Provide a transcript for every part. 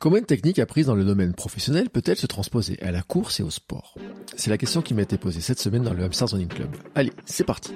Comment une technique apprise dans le domaine professionnel peut-elle se transposer à la course et au sport? C'est la question qui m'a été posée cette semaine dans le Hamster Running Club. Allez, c'est parti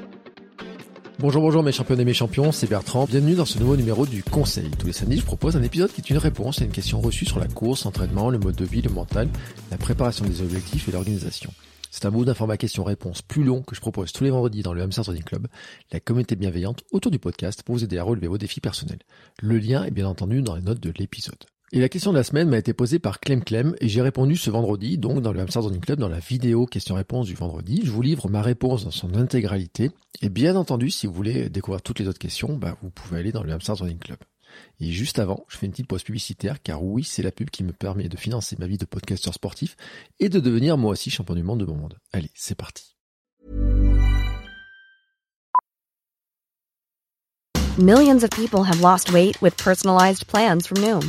Bonjour, bonjour mes champions et mes champions, c'est Bertrand. Bienvenue dans ce nouveau numéro du Conseil. Tous les samedis, je propose un épisode qui est une réponse à une question reçue sur la course, l'entraînement, le mode de vie, le mental, la préparation des objectifs et l'organisation. C'est un bout d'un format question-réponse plus long que je propose tous les vendredis dans le Hamster Running Club, la communauté bienveillante autour du podcast pour vous aider à relever vos défis personnels. Le lien est bien entendu dans les notes de l'épisode. Et la question de la semaine m'a été posée par Clem Clem et j'ai répondu ce vendredi, donc dans le Hamster Running Club, dans la vidéo question-réponse du vendredi. Je vous livre ma réponse dans son intégralité. Et bien entendu, si vous voulez découvrir toutes les autres questions, bah, vous pouvez aller dans le Hamster Running Club. Et juste avant, je fais une petite pause publicitaire car oui, c'est la pub qui me permet de financer ma vie de podcasteur sportif et de devenir moi aussi champion du monde de mon monde. Allez, c'est parti. Millions of people have lost weight with personalized plans from Noom,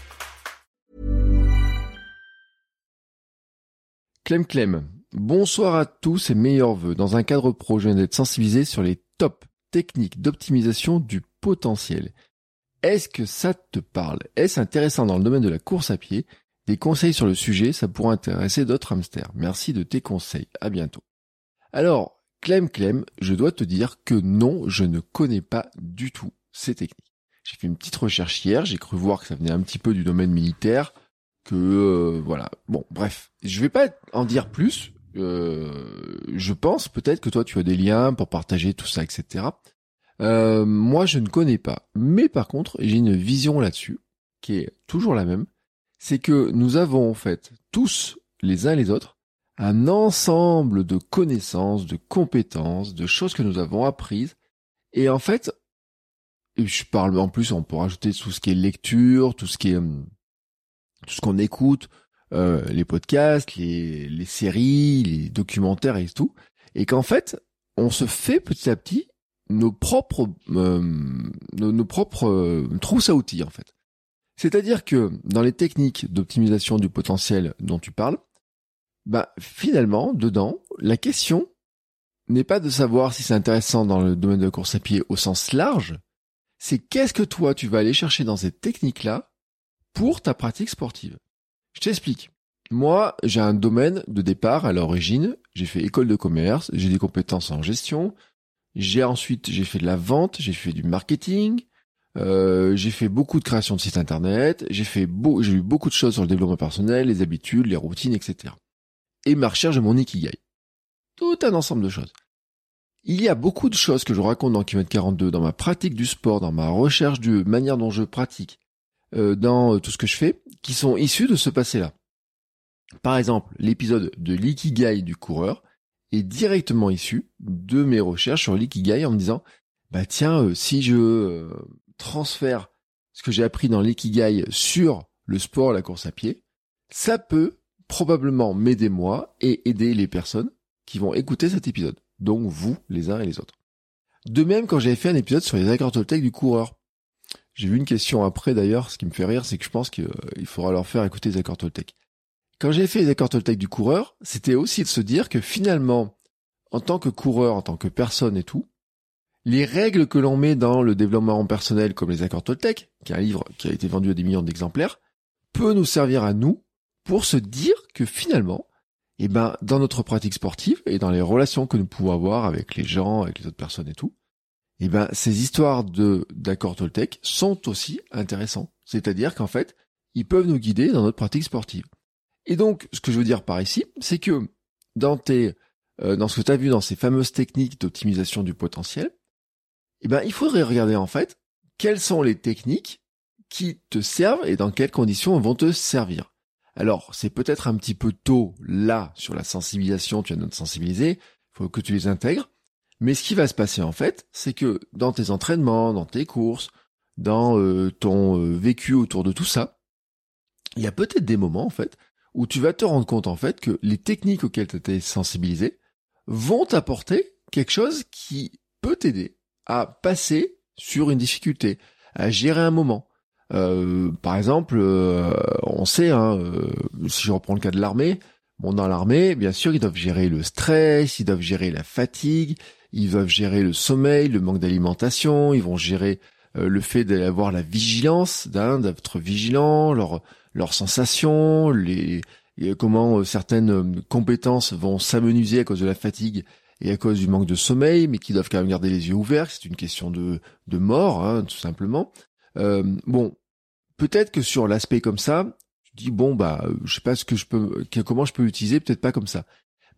Clem Clem, bonsoir à tous et meilleurs vœux. Dans un cadre pro, je d'être sensibilisé sur les top techniques d'optimisation du potentiel. Est-ce que ça te parle? Est-ce intéressant dans le domaine de la course à pied? Des conseils sur le sujet, ça pourrait intéresser d'autres hamsters. Merci de tes conseils. À bientôt. Alors, Clem Clem, je dois te dire que non, je ne connais pas du tout ces techniques. J'ai fait une petite recherche hier, j'ai cru voir que ça venait un petit peu du domaine militaire, que euh, voilà. Bon, bref, je vais pas en dire plus. Euh, je pense peut-être que toi tu as des liens pour partager tout ça, etc. Euh, moi, je ne connais pas. Mais par contre, j'ai une vision là-dessus qui est toujours la même. C'est que nous avons en fait tous les uns les autres un ensemble de connaissances, de compétences, de choses que nous avons apprises. Et en fait, je parle en plus, on peut rajouter tout ce qui est lecture, tout ce qui est hum, tout ce qu'on écoute, euh, les podcasts, les, séries, les documentaires et tout, et qu'en fait, on se fait petit à petit nos propres euh, nos, euh, trousses à outils en fait. C'est-à-dire que dans les techniques d'optimisation du potentiel dont tu parles, bah finalement dedans la question n'est pas de savoir si c'est intéressant dans le domaine de la course à pied au sens large, c'est qu'est-ce que toi tu vas aller chercher dans cette technique là pour ta pratique sportive. Je t'explique. Moi, j'ai un domaine de départ à l'origine. J'ai fait école de commerce, j'ai des compétences en gestion, j'ai ensuite j'ai fait de la vente, j'ai fait du marketing, euh, j'ai fait beaucoup de création de sites internet, j'ai fait j'ai eu beaucoup de choses sur le développement personnel, les habitudes, les routines, etc. Et ma recherche de mon ikigai. Tout un ensemble de choses. Il y a beaucoup de choses que je raconte dans Kilomètre 42, dans ma pratique du sport, dans ma recherche de manière dont je pratique, dans tout ce que je fais, qui sont issues de ce passé-là. Par exemple, l'épisode de l'ikigai du coureur, est directement issu de mes recherches sur l'ikigai en me disant bah tiens euh, si je euh, transfère ce que j'ai appris dans l'ikigai sur le sport, la course à pied, ça peut probablement m'aider moi et aider les personnes qui vont écouter cet épisode. Donc vous, les uns et les autres. De même, quand j'avais fait un épisode sur les accords Toltec du coureur, j'ai vu une question après d'ailleurs, ce qui me fait rire, c'est que je pense qu'il euh, faudra leur faire écouter les accords Toltec. Quand j'ai fait les accords Toltec du coureur, c'était aussi de se dire que finalement, en tant que coureur, en tant que personne et tout, les règles que l'on met dans le développement personnel, comme les accords Toltec, qui est un livre qui a été vendu à des millions d'exemplaires, peut nous servir à nous pour se dire que finalement, eh ben, dans notre pratique sportive et dans les relations que nous pouvons avoir avec les gens, avec les autres personnes et tout, eh ben, ces histoires de, d'accords Toltec sont aussi intéressants. C'est-à-dire qu'en fait, ils peuvent nous guider dans notre pratique sportive. Et donc, ce que je veux dire par ici, c'est que dans tes, euh, dans ce que tu as vu dans ces fameuses techniques d'optimisation du potentiel, eh ben, il faudrait regarder en fait quelles sont les techniques qui te servent et dans quelles conditions elles vont te servir. Alors, c'est peut-être un petit peu tôt là sur la sensibilisation, tu as notre sensibiliser, il faut que tu les intègres. Mais ce qui va se passer en fait, c'est que dans tes entraînements, dans tes courses, dans euh, ton euh, vécu autour de tout ça, il y a peut-être des moments en fait où tu vas te rendre compte en fait que les techniques auxquelles tu été sensibilisé vont t'apporter quelque chose qui peut t'aider à passer sur une difficulté, à gérer un moment. Euh, par exemple, euh, on sait, hein, si je reprends le cas de l'armée, bon dans l'armée, bien sûr, ils doivent gérer le stress, ils doivent gérer la fatigue, ils doivent gérer le sommeil, le manque d'alimentation, ils vont gérer le fait d'avoir la vigilance, d'être vigilant, leur leurs sensations, les comment certaines compétences vont s'amenuiser à cause de la fatigue et à cause du manque de sommeil, mais qui doivent quand même garder les yeux ouverts. C'est une question de de mort, hein, tout simplement. Euh, bon, peut-être que sur l'aspect comme ça, tu dis bon bah je sais pas ce que je peux comment je peux l'utiliser, peut-être pas comme ça.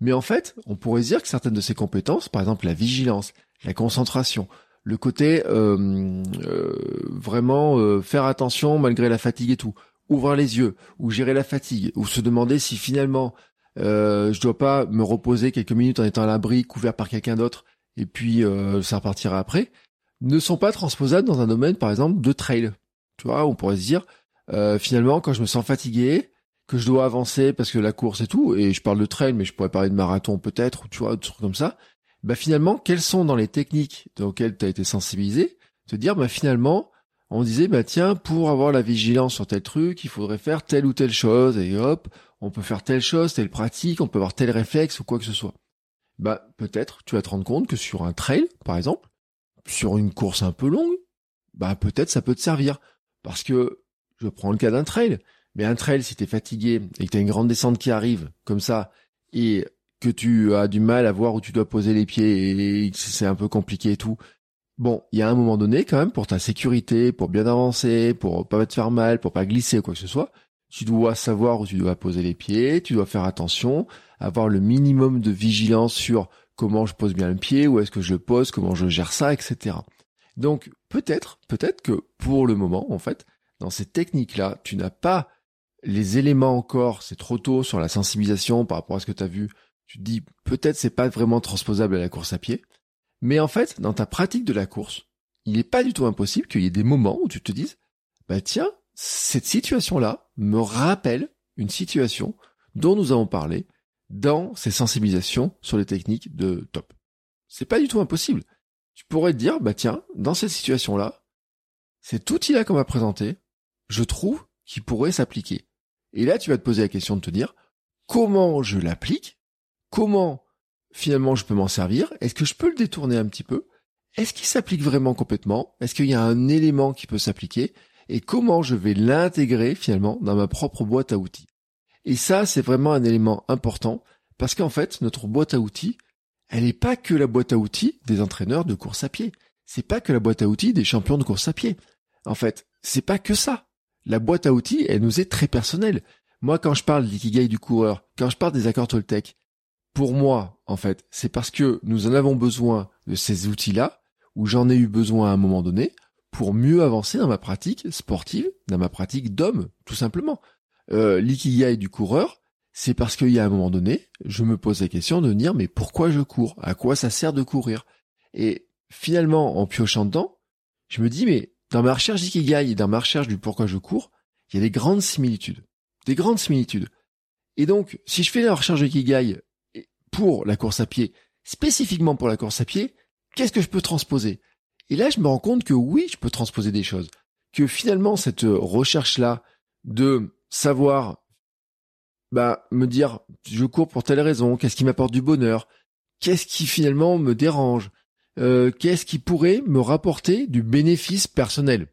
Mais en fait, on pourrait dire que certaines de ces compétences, par exemple la vigilance, la concentration, le côté euh, euh, vraiment euh, faire attention malgré la fatigue et tout, ouvrir les yeux, ou gérer la fatigue, ou se demander si finalement je dois pas me reposer quelques minutes en étant à l'abri, couvert par quelqu'un d'autre, et puis ça repartira après, ne sont pas transposables dans un domaine, par exemple, de trail. Tu vois, on pourrait se dire, finalement, quand je me sens fatigué, que je dois avancer parce que la course et tout, et je parle de trail, mais je pourrais parler de marathon peut-être, ou tu vois, des trucs comme ça, bah finalement, quelles sont dans les techniques auxquelles tu as été sensibilisé, te dire, bah finalement, on disait, bah tiens, pour avoir la vigilance sur tel truc, il faudrait faire telle ou telle chose, et hop, on peut faire telle chose, telle pratique, on peut avoir tel réflexe ou quoi que ce soit. Bah peut-être tu vas te rendre compte que sur un trail, par exemple, sur une course un peu longue, bah peut-être ça peut te servir. Parce que, je prends le cas d'un trail, mais un trail, si t'es fatigué et que t'as une grande descente qui arrive, comme ça, et que tu as du mal à voir où tu dois poser les pieds et que c'est un peu compliqué et tout, bon, il y a un moment donné, quand même, pour ta sécurité, pour bien avancer, pour pas te faire mal, pour pas glisser ou quoi que ce soit, tu dois savoir où tu dois poser les pieds, tu dois faire attention, avoir le minimum de vigilance sur comment je pose bien le pied, où est-ce que je le pose, comment je gère ça, etc. Donc peut-être, peut-être que pour le moment, en fait, dans ces techniques-là, tu n'as pas les éléments encore, c'est trop tôt sur la sensibilisation par rapport à ce que tu as vu. Tu te dis peut-être c'est pas vraiment transposable à la course à pied. Mais en fait, dans ta pratique de la course, il n'est pas du tout impossible qu'il y ait des moments où tu te dises, bah tiens, cette situation-là me rappelle une situation dont nous avons parlé dans ces sensibilisations sur les techniques de top. C'est pas du tout impossible tu pourrais te dire, bah tiens, dans cette situation-là, cet outil-là qu'on m'a présenté, je trouve qu'il pourrait s'appliquer. Et là, tu vas te poser la question de te dire, comment je l'applique? Comment finalement je peux m'en servir? Est-ce que je peux le détourner un petit peu? Est-ce qu'il s'applique vraiment complètement? Est-ce qu'il y a un élément qui peut s'appliquer? Et comment je vais l'intégrer finalement dans ma propre boîte à outils? Et ça, c'est vraiment un élément important parce qu'en fait, notre boîte à outils, elle n'est pas que la boîte à outils des entraîneurs de course à pied. C'est pas que la boîte à outils des champions de course à pied. En fait, c'est pas que ça. La boîte à outils, elle nous est très personnelle. Moi, quand je parle d'ikigai du coureur, quand je parle des accords Toltec, pour moi, en fait, c'est parce que nous en avons besoin de ces outils-là, ou j'en ai eu besoin à un moment donné, pour mieux avancer dans ma pratique sportive, dans ma pratique d'homme, tout simplement. Euh, L'ikigai du coureur, c'est parce qu'il y a un moment donné, je me pose la question de dire mais pourquoi je cours? À quoi ça sert de courir? Et finalement, en piochant dedans, je me dis mais dans ma recherche d'ikigai et dans ma recherche du pourquoi je cours, il y a des grandes similitudes. Des grandes similitudes. Et donc, si je fais la recherche d'ikigai pour la course à pied, spécifiquement pour la course à pied, qu'est-ce que je peux transposer? Et là, je me rends compte que oui, je peux transposer des choses. Que finalement, cette recherche-là de savoir bah me dire je cours pour telle raison, qu'est-ce qui m'apporte du bonheur, qu'est-ce qui finalement me dérange, euh, qu'est-ce qui pourrait me rapporter du bénéfice personnel?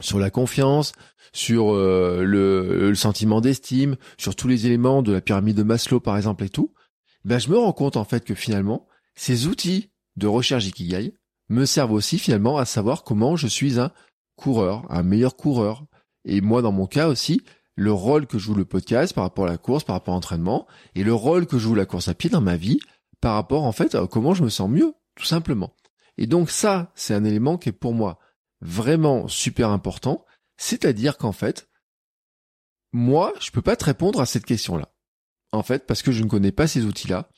Sur la confiance, sur euh, le, le, sentiment d'estime, sur tous les éléments de la pyramide de Maslow par exemple et tout, ben je me rends compte en fait que finalement ces outils de recherche Ikigai me servent aussi finalement à savoir comment je suis un coureur, un meilleur coureur. Et moi dans mon cas aussi, le rôle que joue le podcast par rapport à la course, par rapport à l'entraînement, et le rôle que joue la course à pied dans ma vie par rapport en fait à comment je me sens mieux, tout simplement. Et donc ça, c'est un élément qui est pour moi vraiment super important, c'est-à-dire qu'en fait, moi, je peux pas te répondre à cette question-là. En fait, parce que je ne connais pas ces outils-là.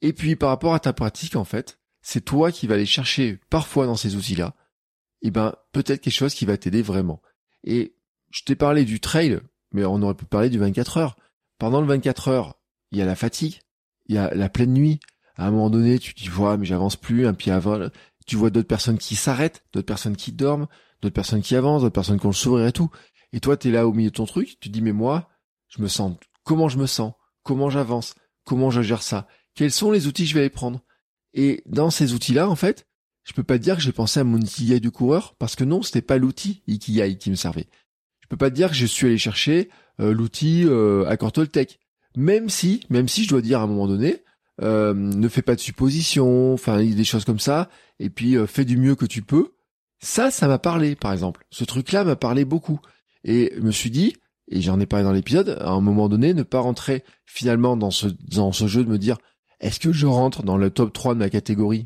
Et puis par rapport à ta pratique, en fait, c'est toi qui vas aller chercher parfois dans ces outils-là, et eh ben peut-être quelque chose qui va t'aider vraiment. Et je t'ai parlé du trail mais on aurait pu parler du 24 heures. pendant le 24 heures, il y a la fatigue, il y a la pleine nuit. À un moment donné, tu dis, mais j'avance plus, un pied avant. Tu vois d'autres personnes qui s'arrêtent, d'autres personnes qui dorment, d'autres personnes qui avancent, d'autres personnes qui ont le sourire et tout. Et toi, t'es là au milieu de ton truc, tu dis, mais moi, je me sens, comment je me sens? Comment j'avance? Comment je gère ça? Quels sont les outils que je vais aller prendre? Et dans ces outils-là, en fait, je peux pas dire que j'ai pensé à mon ikigai du coureur parce que non, c'était pas l'outil ikigai qui me servait. Je peux pas dire que je suis allé chercher euh, l'outil euh, à Tech. Même si, même si je dois dire à un moment donné, euh, ne fais pas de suppositions, enfin des choses comme ça, et puis euh, fais du mieux que tu peux. Ça, ça m'a parlé, par exemple. Ce truc-là m'a parlé beaucoup. Et je me suis dit, et j'en ai parlé dans l'épisode, à un moment donné, ne pas rentrer finalement dans ce, dans ce jeu de me dire, est-ce que je rentre dans le top 3 de ma catégorie?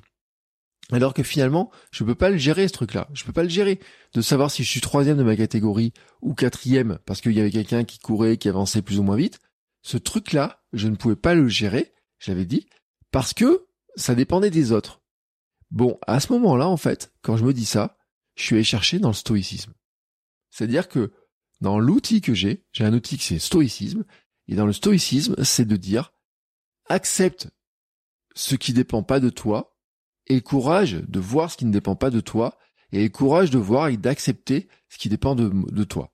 Alors que finalement, je peux pas le gérer ce truc-là. Je peux pas le gérer de savoir si je suis troisième de ma catégorie ou quatrième parce qu'il y avait quelqu'un qui courait, qui avançait plus ou moins vite. Ce truc-là, je ne pouvais pas le gérer. J'avais dit parce que ça dépendait des autres. Bon, à ce moment-là, en fait, quand je me dis ça, je suis allé chercher dans le stoïcisme. C'est-à-dire que dans l'outil que j'ai, j'ai un outil qui c'est stoïcisme, et dans le stoïcisme, c'est de dire accepte ce qui dépend pas de toi et courage de voir ce qui ne dépend pas de toi, et le courage de voir et d'accepter ce qui dépend de toi.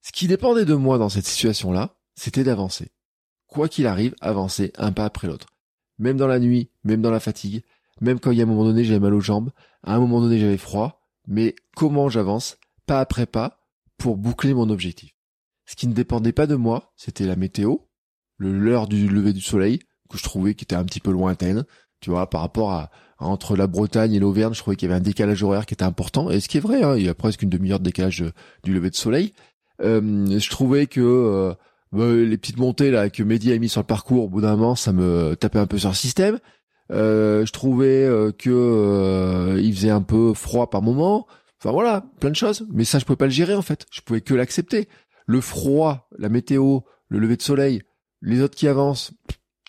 Ce qui dépendait de moi dans cette situation-là, c'était d'avancer. Quoi qu'il arrive, avancer un pas après l'autre. Même dans la nuit, même dans la fatigue, même quand il y a un moment donné j'avais mal aux jambes, à un moment donné j'avais froid, mais comment j'avance, pas après pas, pour boucler mon objectif. Ce qui ne dépendait pas de moi, c'était la météo, l'heure du lever du soleil, que je trouvais qui était un petit peu lointaine, tu vois, par rapport à, entre la Bretagne et l'Auvergne, je trouvais qu'il y avait un décalage horaire qui était important, et ce qui est vrai, hein, il y a presque une demi-heure de décalage du lever de soleil. Euh, je trouvais que euh, les petites montées là que Mehdi a mis sur le parcours, au bout d'un moment, ça me tapait un peu sur le système. Euh, je trouvais que il faisait un peu froid par moment. Enfin voilà, plein de choses. Mais ça, je pouvais pas le gérer en fait. Je pouvais que l'accepter. Le froid, la météo, le lever de soleil, les autres qui avancent,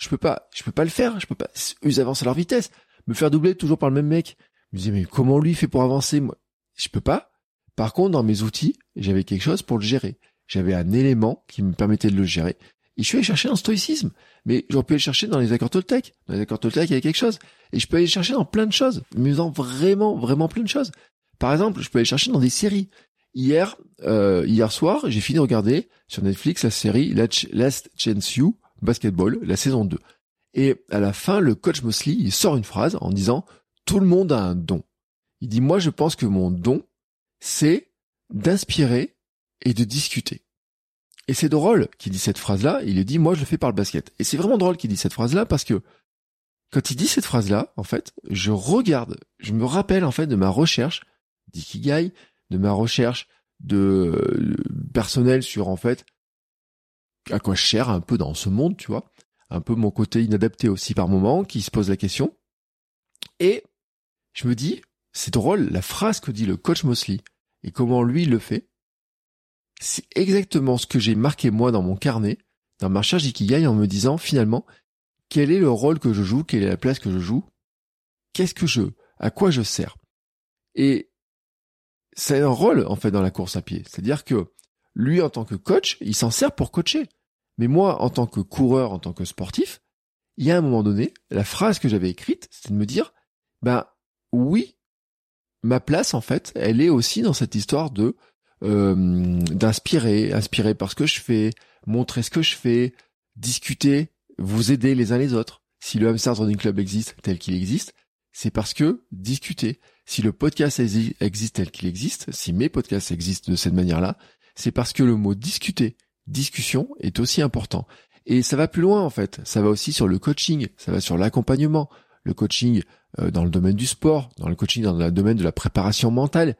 je peux pas, je peux pas le faire. Je peux pas. Ils avancent à leur vitesse me faire doubler toujours par le même mec. Je me disais, mais comment lui fait pour avancer? Moi, je peux pas. Par contre, dans mes outils, j'avais quelque chose pour le gérer. J'avais un élément qui me permettait de le gérer. Et je suis allé chercher en stoïcisme. Mais j'aurais pu aller chercher dans les accords Toltec. Dans les accords Toltec, il y avait quelque chose. Et je peux aller chercher dans plein de choses. Mais dans vraiment, vraiment plein de choses. Par exemple, je peux aller chercher dans des séries. Hier, euh, hier soir, j'ai fini de regarder sur Netflix la série Last Chance You, Basketball, la saison 2. Et à la fin, le coach Mosley, il sort une phrase en disant tout le monde a un don. Il dit moi je pense que mon don, c'est d'inspirer et de discuter. Et c'est drôle qu'il dit cette phrase-là, il dit moi je le fais par le basket. Et c'est vraiment drôle qu'il dit cette phrase-là parce que quand il dit cette phrase-là, en fait, je regarde, je me rappelle en fait de ma recherche d'ikigai, de ma recherche de euh, personnel sur en fait à quoi je cherche un peu dans ce monde, tu vois un peu mon côté inadapté aussi par moment, qui se pose la question. Et je me dis, c'est drôle, la phrase que dit le coach Mosley et comment lui le fait, c'est exactement ce que j'ai marqué moi dans mon carnet, dans ma charge Ikigai en me disant finalement, quel est le rôle que je joue, quelle est la place que je joue, qu'est-ce que je, à quoi je sers. Et c'est un rôle en fait dans la course à pied. C'est-à-dire que lui en tant que coach, il s'en sert pour coacher. Mais moi, en tant que coureur, en tant que sportif, il y a un moment donné, la phrase que j'avais écrite, c'était de me dire, ben oui, ma place en fait, elle est aussi dans cette histoire de euh, d'inspirer, inspirer par ce que je fais, montrer ce que je fais, discuter, vous aider les uns les autres. Si le Hamster Running Club existe tel qu'il existe, c'est parce que discuter. Si le podcast existe tel qu'il existe, si mes podcasts existent de cette manière-là, c'est parce que le mot discuter, discussion est aussi important. Et ça va plus loin en fait. Ça va aussi sur le coaching, ça va sur l'accompagnement, le coaching euh, dans le domaine du sport, dans le coaching dans le domaine de la préparation mentale.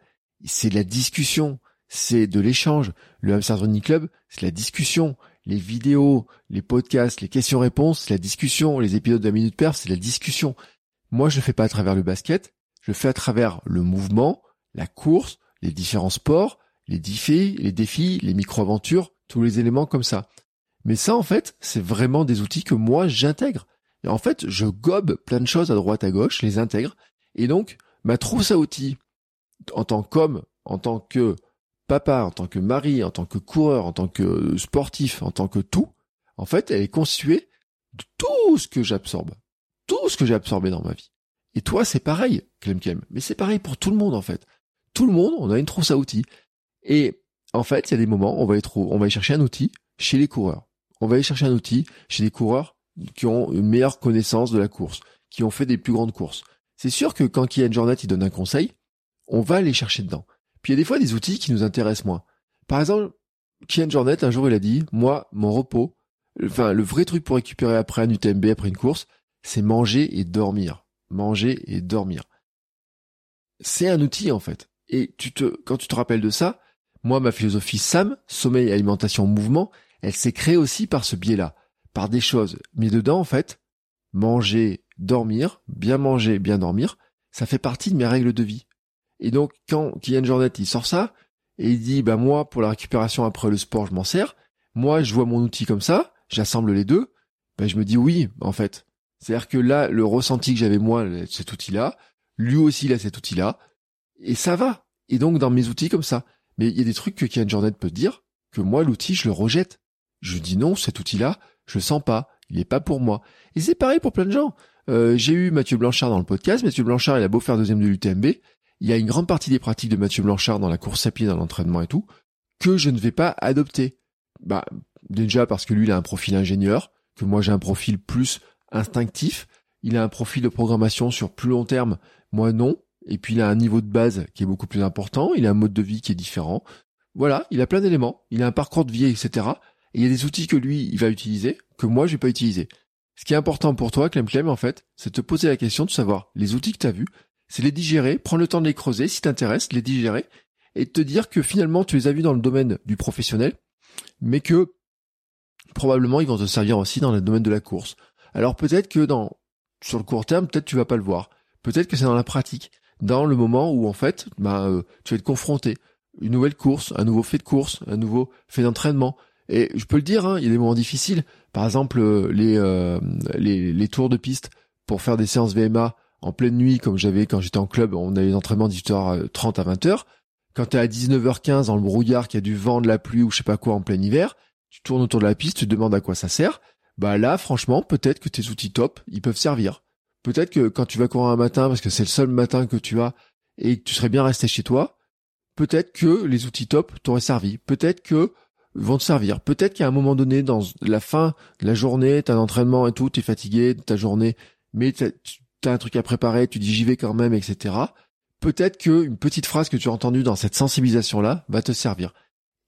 C'est la discussion, c'est de l'échange. Le Hamster Running Club, c'est la discussion. Les vidéos, les podcasts, les questions-réponses, c'est la discussion. Les épisodes de la Minute Perf, c'est la discussion. Moi, je le fais pas à travers le basket, je fais à travers le mouvement, la course, les différents sports, les défis, les défis, les micro-aventures, tous les éléments comme ça. Mais ça, en fait, c'est vraiment des outils que moi, j'intègre. Et en fait, je gobe plein de choses à droite, à gauche, les intègre. Et donc, ma trousse à outils, en tant qu'homme, en tant que papa, en tant que mari, en tant que coureur, en tant que sportif, en tant que tout, en fait, elle est constituée de tout ce que j'absorbe. Tout ce que j'ai absorbé dans ma vie. Et toi, c'est pareil, Clem Clem. Mais c'est pareil pour tout le monde, en fait. Tout le monde, on a une trousse à outils. Et en fait, il y a des moments, on va, aller on va aller chercher un outil chez les coureurs. On va aller chercher un outil chez des coureurs qui ont une meilleure connaissance de la course, qui ont fait des plus grandes courses. C'est sûr que quand Kian Jornet il donne un conseil, on va aller chercher dedans. Puis il y a des fois des outils qui nous intéressent moins. Par exemple, Kian Jornet, un jour, il a dit, moi, mon repos, enfin, le vrai truc pour récupérer après un UTMB, après une course, c'est manger et dormir. Manger et dormir. C'est un outil, en fait. Et tu te, quand tu te rappelles de ça, moi, ma philosophie SAM, sommeil, alimentation, mouvement, elle s'est créée aussi par ce biais-là. Par des choses. Mais dedans, en fait, manger, dormir, bien manger, bien dormir, ça fait partie de mes règles de vie. Et donc, quand Kylian Jornet, il sort ça, et il dit, bah, moi, pour la récupération après le sport, je m'en sers. Moi, je vois mon outil comme ça, j'assemble les deux, bah, je me dis oui, en fait. C'est-à-dire que là, le ressenti que j'avais moi, cet outil-là, lui aussi, il a cet outil-là, et ça va. Et donc, dans mes outils comme ça. Mais il y a des trucs que Kylian Jornet peut dire, que moi, l'outil, je le rejette. Je dis non, cet outil-là, je le sens pas. Il est pas pour moi. Et c'est pareil pour plein de gens. Euh, j'ai eu Mathieu Blanchard dans le podcast. Mathieu Blanchard, il a beau faire deuxième de l'UTMB. Il y a une grande partie des pratiques de Mathieu Blanchard dans la course à pied, dans l'entraînement et tout, que je ne vais pas adopter. Bah, déjà parce que lui, il a un profil ingénieur, que moi j'ai un profil plus instinctif. Il a un profil de programmation sur plus long terme. Moi, non. Et puis, il a un niveau de base qui est beaucoup plus important. Il a un mode de vie qui est différent. Voilà. Il a plein d'éléments. Il a un parcours de vie, etc. Et il y a des outils que lui, il va utiliser, que moi, je vais pas utiliser. Ce qui est important pour toi, Clem Clem, en fait, c'est de te poser la question de savoir les outils que tu as vus, c'est les digérer, prendre le temps de les creuser, si t'intéresse, les digérer, et te dire que finalement, tu les as vus dans le domaine du professionnel, mais que probablement ils vont te servir aussi dans le domaine de la course. Alors peut-être que dans sur le court terme, peut-être tu vas pas le voir. Peut-être que c'est dans la pratique, dans le moment où en fait, bah, euh, tu vas être confronté une nouvelle course, un nouveau fait de course, un nouveau fait d'entraînement, et je peux le dire, hein, il y a des moments difficiles. Par exemple, euh, euh, les tours de piste pour faire des séances VMA en pleine nuit, comme j'avais quand j'étais en club, on avait des entraînements 18h30 à 20h. Quand t'es à 19h15 dans le brouillard, qu'il y a du vent, de la pluie ou je sais pas quoi en plein hiver, tu tournes autour de la piste, tu te demandes à quoi ça sert. Bah là, franchement, peut-être que tes outils top, ils peuvent servir. Peut-être que quand tu vas courir un matin, parce que c'est le seul matin que tu as, et que tu serais bien resté chez toi, peut-être que les outils top t'auraient servi. Peut-être que vont te servir. Peut-être qu'à un moment donné, dans la fin de la journée, t'as un entraînement et tout, t'es fatigué de ta journée, mais t'as un truc à préparer, tu dis j'y vais quand même, etc. Peut-être que une petite phrase que tu as entendue dans cette sensibilisation-là va te servir.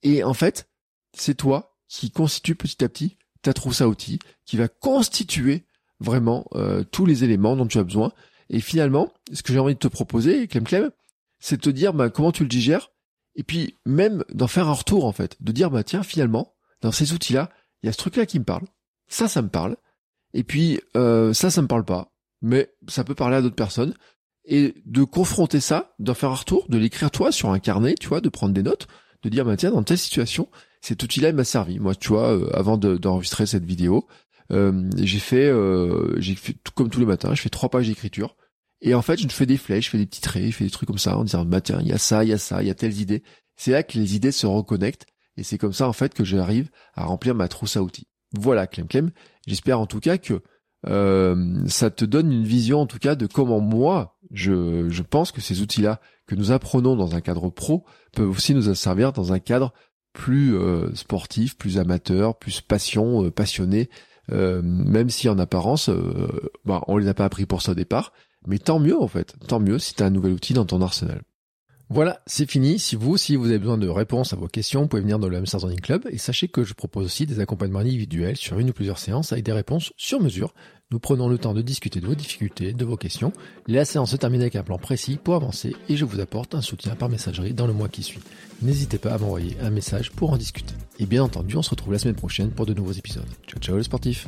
Et en fait, c'est toi qui constitue petit à petit ta trousse à outils, qui va constituer vraiment euh, tous les éléments dont tu as besoin. Et finalement, ce que j'ai envie de te proposer, Clem Clem, c'est de te dire bah, comment tu le digères et puis même d'en faire un retour en fait, de dire bah tiens finalement dans ces outils-là, il y a ce truc-là qui me parle, ça ça me parle, et puis euh, ça ça me parle pas, mais ça peut parler à d'autres personnes, et de confronter ça, d'en faire un retour, de l'écrire toi sur un carnet, tu vois, de prendre des notes, de dire bah tiens dans telle situation, cet outil-là il m'a servi. Moi tu vois, euh, avant d'enregistrer cette vidéo, euh, j'ai fait, tout comme tous les matins, je fais trois pages d'écriture et en fait, je fais des flèches, je fais des petits traits, je fais des trucs comme ça en disant, bah tiens, il y a ça, il y a ça, il y a telles idées. C'est là que les idées se reconnectent. Et c'est comme ça, en fait, que j'arrive à remplir ma trousse à outils. Voilà, Clem Clem. J'espère en tout cas que euh, ça te donne une vision, en tout cas, de comment moi, je, pense que ces outils-là que nous apprenons dans un cadre pro peuvent aussi nous servir dans un cadre plus euh, sportif, plus amateur, plus passion, euh, passionné, même si en apparence, bah, on les a pas appris pour ça au départ, mais tant mieux en fait, tant mieux si tu as un nouvel outil dans ton arsenal. Voilà, c'est fini. Si vous aussi vous avez besoin de réponses à vos questions, vous pouvez venir dans le Hamster Running Club et sachez que je propose aussi des accompagnements individuels sur une ou plusieurs séances avec des réponses sur mesure. Nous prenons le temps de discuter de vos difficultés, de vos questions. La séance se termine avec un plan précis pour avancer et je vous apporte un soutien par messagerie dans le mois qui suit. N'hésitez pas à m'envoyer un message pour en discuter. Et bien entendu, on se retrouve la semaine prochaine pour de nouveaux épisodes. Ciao ciao les sportifs